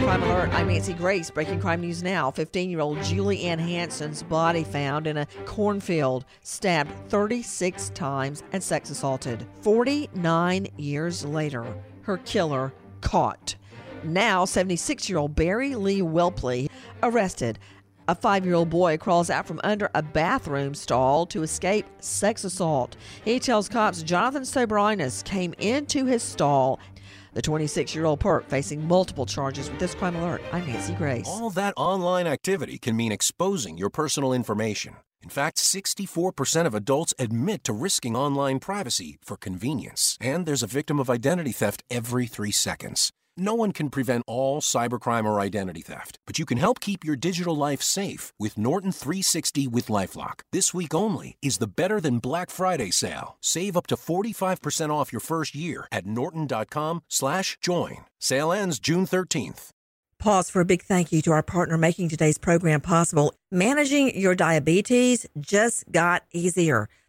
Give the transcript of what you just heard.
Crime Alert, I'm Nancy Grace. Breaking crime news now. 15 year old Julie Ann Hanson's body found in a cornfield, stabbed 36 times and sex assaulted. 49 years later, her killer caught. Now, 76 year old Barry Lee Whelpley arrested. A five year old boy crawls out from under a bathroom stall to escape sex assault. He tells cops Jonathan Soberinus came into his stall the 26 year old perp facing multiple charges with this crime alert. I'm Nancy Grace. All that online activity can mean exposing your personal information. In fact, 64% of adults admit to risking online privacy for convenience. And there's a victim of identity theft every three seconds. No one can prevent all cybercrime or identity theft, but you can help keep your digital life safe with Norton 360 with Lifelock. This week only is the Better Than Black Friday sale. Save up to 45% off your first year at norton.com/join. Sale ends June 13th. Pause for a big thank you to our partner making today's program possible. Managing your diabetes just got easier.